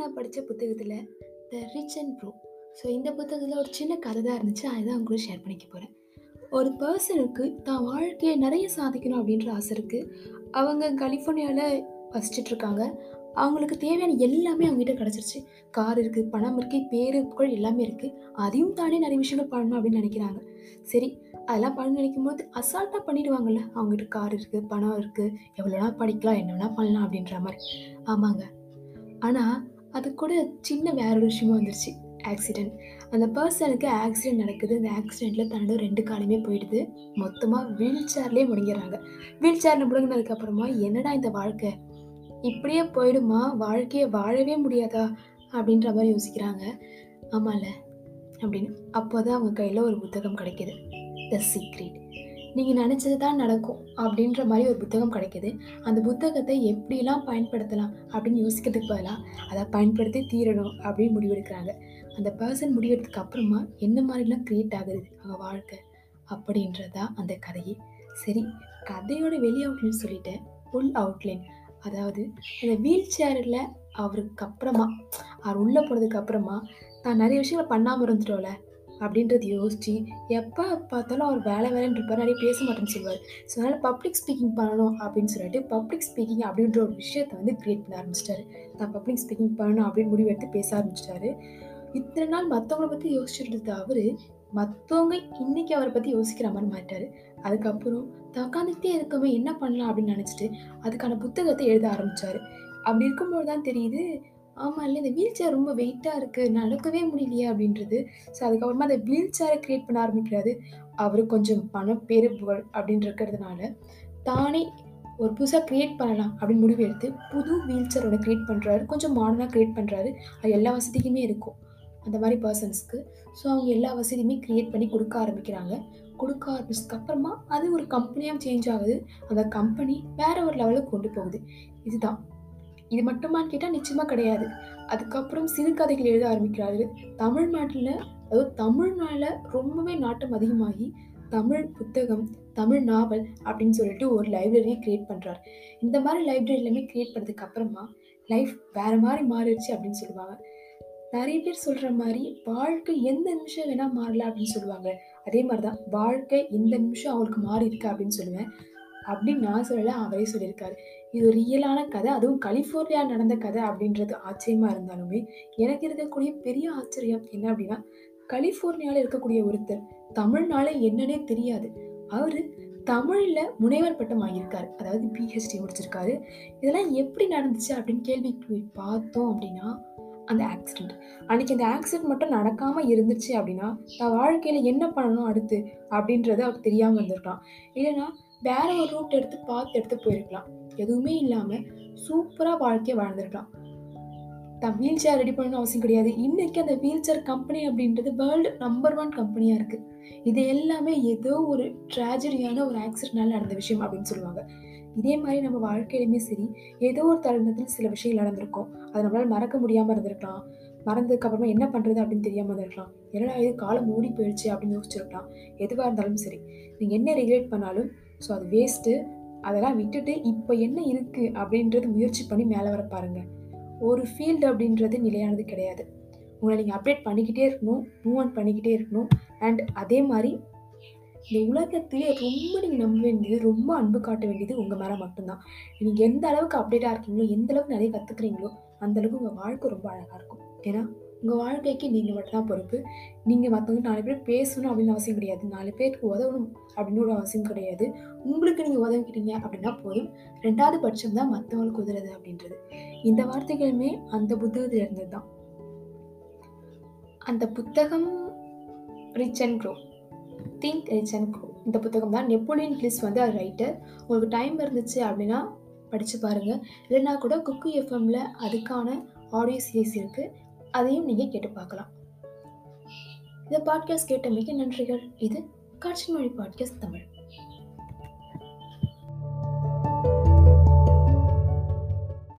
நான் படித்த புத்தகத்தில் the rich and grow so இந்த புத்தகத்தில் ஒரு சின்ன கதை தான் இருந்துச்சு. அதுதான் அவங்க ஷேர் பண்ணிக்க போகிறேன் ஒரு பர்சனுக்கு தான் வாழ்க்கையை நிறைய சாதிக்கணும் அப்படின்ற ஆசை இருக்குது அவங்க கலிஃபோர்னியாவில் வசிச்சுட்டு இருக்காங்க. அவங்களுக்கு தேவையான எல்லாமே அவங்ககிட்ட கிடச்சிருச்சு. கார் இருக்குது பணம் இருக்குது பேரு புகழ் எல்லாமே இருக்குது அதையும் தாண்டி நிறைய விஷயங்கள் பண்ணணும் அப்படின்னு நினைக்கிறாங்க. சரி அதெல்லாம் பண்ண நினைக்கும் போது அசால்ட்டாக பண்ணிடுவாங்கல்ல. அவங்ககிட்ட கார் இருக்குது பணம் இருக்குது எவ்வளோனா படிக்கலாம் என்ன வேணால் பண்ணலாம் அப்படின்ற மாதிரி. ஆமாங்க. ஆனால் அது கூட சின்ன வேற ஒரு விஷயமா வந்துருச்சு. ஆக்சிடெண்ட் அந்த பர்சனுக்கு ஆக்சிடென்ட் நடக்குது. அந்த ஆக்சிடெண்ட்டில் தன்னோட ரெண்டு காலுமே போயிடுது. மொத்தமாக வீல் சேர்லேயே முடிங்கிறாங்க வீல் சேரில் முடங்கினதுக்கப்புறமா என்னடா இந்த வாழ்க்கை? இப்படியே போயிடுமா? வாழ்க்கையை வாழவே முடியாதா? அப்படின்ற மாதிரி யோசிக்கிறாங்க. ஆமாம்ல அப்படின்னு. அப்போ தான் அவங்க கையில் ஒரு புத்தகம் கிடைக்கிது. த சீக்ரெட் நீங்கள் நினச்சது தான் நடக்கும் அப்படின்ற மாதிரி ஒரு புத்தகம் கிடைக்கிது. அந்த புத்தகத்தை எப்படிலாம் பயன்படுத்தலாம் அப்படின்னு யோசிக்கிறதுக்கு பதிலாக அதை பயன்படுத்தி தீரணும் அப்படின்னு முடிவெடுக்கிறாங்க. அந்த பர்சன் முடிவெடுத்ததுக்கு அப்புறமா என்ன மாதிரிலாம் க்ரியேட் ஆகுது அவங்க வாழ்க்கை அப்படின்றது தான் அந்த கதையே. சரி கதையோட வெளி அவுட்லைன் சொல்லிட்டேன் உள் அவுட்லைன் அதாவது அந்த வீல் சேரில் அவருக்கு அப்புறமா அவர் உள்ளே போனதுக்கு அப்புறமா தான் நிறைய விஷயங்களை பண்ணாமல் இருந்துட்டோம்ல. அப்படின்றது யோசிச்சு எப்போ பார்த்தாலும் அவர் வேலை வேலைன்னு இருப்பார் நிறைய பேச மாட்டேன்னு சொல்லுவார். ஸோ அதனால் பப்ளிக் ஸ்பீக்கிங் பண்ணணும் அப்படின்னு சொல்லிட்டு பப்ளிக் ஸ்பீக்கிங் அப்படின்ற ஒரு விஷயத்தை வந்து க்ரியேட் பண்ண ஆரம்பிச்சிட்டாரு. நான் பப்ளிக் ஸ்பீக்கிங் பண்ணணும் அப்படின்னு முடிவு எடுத்து பேச ஆரம்பிச்சிட்டாரு. இத்தனை நாள் மற்றவங்கள பற்றி யோசிச்சுட்டு அவர் மற்றவங்க இன்னைக்கு அவரை பற்றி யோசிக்கிற மாதிரி மாட்டார் அதுக்கப்புறம் தான் உட்காந்துக்கிட்டே இருக்கவே என்ன பண்ணலாம்? அப்படின்னு நினச்சிட்டு அதுக்கான புத்தகத்தை எழுத ஆரம்பித்தார் அப்படி இருக்கும்போது தான் தெரியுது ஆமாம் இல்லை இந்த வீல் சேர் ரொம்ப வெயிட்டாக இருக்குது நடக்கவே முடியலையே அப்படின்றது. ஸோ அதுக்கப்புறமா அந்த வீல் சேரை க்ரியேட் பண்ண ஆரம்பிக்கிறாரு. அவர் கொஞ்சம் பணம் பேரு புகழ் அப்படின்னு இருக்கிறதுனால தானே ஒரு புதுசாக க்ரியேட் பண்ணலாம் அப்படின்னு முடிவு எடுத்து புது வீல் சேரோட க்ரியேட் பண்ணுறாரு கொஞ்சம் மாடர்னாக க்ரியேட் பண்ணுறாரு அது எல்லா வசதிக்குமே இருக்கும். அந்த மாதிரி பர்சன்ஸ்க்கு ஸோ அவங்க எல்லா வசதியுமே க்ரியேட் பண்ணி கொடுக்க ஆரம்பிக்கிறாங்க. கொடுக்க ஆரம்பிச்சதுக்கு அப்புறமா அது ஒரு கம்பெனியாக சேஞ்ச் ஆகுது. அந்த கம்பெனி வேற ஒரு லெவலுக்கு கொண்டு போகுது. இதுதான். இது மட்டுமான்னு கேட்டால் நிச்சயமாக கிடையாது. அதுக்கப்புறம் சிறுகதைகள் எழுத ஆரம்பிக்கிறாரு. தமிழ்நாட்டில் அதாவது தமிழ்நாளில் ரொம்பவே நாட்டம் அதிகமாகி தமிழ் புத்தகம் தமிழ் நாவல் அப்படின்னு சொல்லிட்டு ஒரு லைப்ரரியை க்ரியேட் பண்ணுறாரு இந்த மாதிரி லைப்ரரி எல்லாமே க்ரியேட் பண்ணதுக்கு அப்புறமா லைஃப் வேறு மாதிரி மாறிடுச்சு அப்படின்னு சொல்லுவாங்க. நிறைய பேர் சொல்கிற மாதிரி வாழ்க்கை எந்த நிமிஷம் வேணால் மாறல அப்படின்னு சொல்லுவாங்க. அதே மாதிரி தான் வாழ்க்கை இந்த நிமிஷம் அவங்களுக்கு மாறி இருக்கு அப்படின்னு சொல்லுவேன். அப்படின்னு நான் சொல்லலை அவரே சொல்லியிருக்காரு. இது ரியலான கதை அதுவும் கலிஃபோர்னியா நடந்த கதை அப்படின்றது ஆச்சரியமாக இருந்தாலுமே எனக்கு இருக்கக்கூடிய பெரிய ஆச்சரியம் என்ன அப்படின்னா கலிஃபோர்னியாவில் இருக்கக்கூடிய ஒருத்தர் தமிழ்னால என்னன்னே தெரியாது. அவர் தமிழில் முனைவர் பட்டம் வாங்கியிருக்காரு. அதாவது பிஹெச்டி முடிச்சிருக்காரு. இதெல்லாம் எப்படி நடந்துச்சு அப்படின்னு கேள்வி பார்த்தோம் அப்படின்னா அந்த ஆக்சிடெண்ட் அன்றைக்கி அந்த ஆக்சிடெண்ட் மட்டும் நடக்காமல் இருந்துச்சு அப்படின்னா நான் வாழ்க்கையில் என்ன பண்ணணும் அடுத்து அப்படின்றது அவர் தெரியாமல் இருந்திருக்கலாம். இல்லைன்னா வேற ஒரு ரூட் எடுத்து பார்த்து எடுத்து போயிருக்கலாம். எதுவுமே இல்லாமல் சூப்பராக வாழ்க்கையை வாழ்ந்திருக்கலாம். தான் வீல் சேர் ரெடி பண்ணணும் அவசியம் கிடையாது. இன்னைக்கு அந்த வீல் சேர் கம்பெனி அப்படின்றது வேர்ல்டு நம்பர் ஒன் கம்பெனியாக இருக்குது இது எல்லாமே ஏதோ ஒரு ட்ராஜடியான ஒரு ஆக்சிடென்ட்னால நடந்த விஷயம் அப்படின்னு சொல்லுவாங்க. இதே மாதிரி நம்ம வாழ்க்கையிலுமே சரி ஏதோ ஒரு தருணத்தில் சில விஷயங்கள் நடந்திருக்கும். அதை நம்மளால் மறக்க முடியாமல் இருந்திருக்கலாம். மறந்ததுக்கு அப்புறமா என்ன பண்ணுறது அப்படின்னு தெரியாமல் இருந்திருக்கலாம். என்னடா இது காலம் மூடி போயிடுச்சு அப்படின்னு யோசிச்சிருக்கலாம். எதுவாக இருந்தாலும் சரி. நீங்கள் என்ன ரிலேட் பண்ணாலும் ஸோ அது வேஸ்ட்டு அதெல்லாம் விட்டுட்டு இப்போ என்ன இருக்குது அப்படின்றது முயற்சி பண்ணி மேலே வர பாருங்கள் ஒரு ஃபீல்டு அப்படின்றது நிலையானது கிடையாது. உங்களை நீங்கள் அப்டேட் பண்ணிக்கிட்டே இருக்கணும் மூவ் ஆன் பண்ணிக்கிட்டே இருக்கணும். அண்ட் அதே மாதிரி இந்த உலகத்திலே ரொம்ப நீங்கள் நம்ப வேண்டியது ரொம்ப அன்பு காட்ட வேண்டியது உங்கள் மேலே மட்டும்தான். நீங்கள் எந்த அளவுக்கு அப்டேட்டாக இருக்கீங்களோ எந்த அளவுக்கு நிறைய கற்றுக்குறீங்களோ அந்தளவுக்கு உங்கள் வாழ்க்கை ரொம்ப அழகாக இருக்கும். ஏன்னா உங்கள் வாழ்க்கைக்கு நீங்கள் மட்டும்தான் பொறுப்பு. நீங்கள் மற்றவங்க நாலு பேர் பேசணும் அப்படின்னு அவசியம் கிடையாது. நாலு பேருக்கு உதவணும் அப்படின்னு ஒரு அவசியம் கிடையாது. உங்களுக்கு நீங்கள் உதவிக்கிட்டீங்க அப்படின்னா போதும். ரெண்டாவது பட்சம் தான் மற்றவங்களுக்கு உதறது அப்படின்றது. இந்த வார்த்தைகளுமே அந்த புத்தகத்தில் இருந்தது தான் அந்த புத்தகம் rich and grow think rich and grow இந்த புத்தகம் தான் நெப்போலியன் ஹில்ஸ் வந்து அது ரைட்டர் உங்களுக்கு டைம் இருந்துச்சு அப்படின்னா படித்து பாருங்கள் இல்லைன்னா கூட குக்கு எஃப்எம்மில் அதுக்கான ஆடியோ சீரிஸ் இருக்குது அதையும் நீங்கள் கேட்டு பார்க்கலாம். இந்த பாட்காஸ்ட் கேட்டமைக்கு நன்றிகள். இது காட்சி மொழி பாட்காஸ்ட் தமிழ்.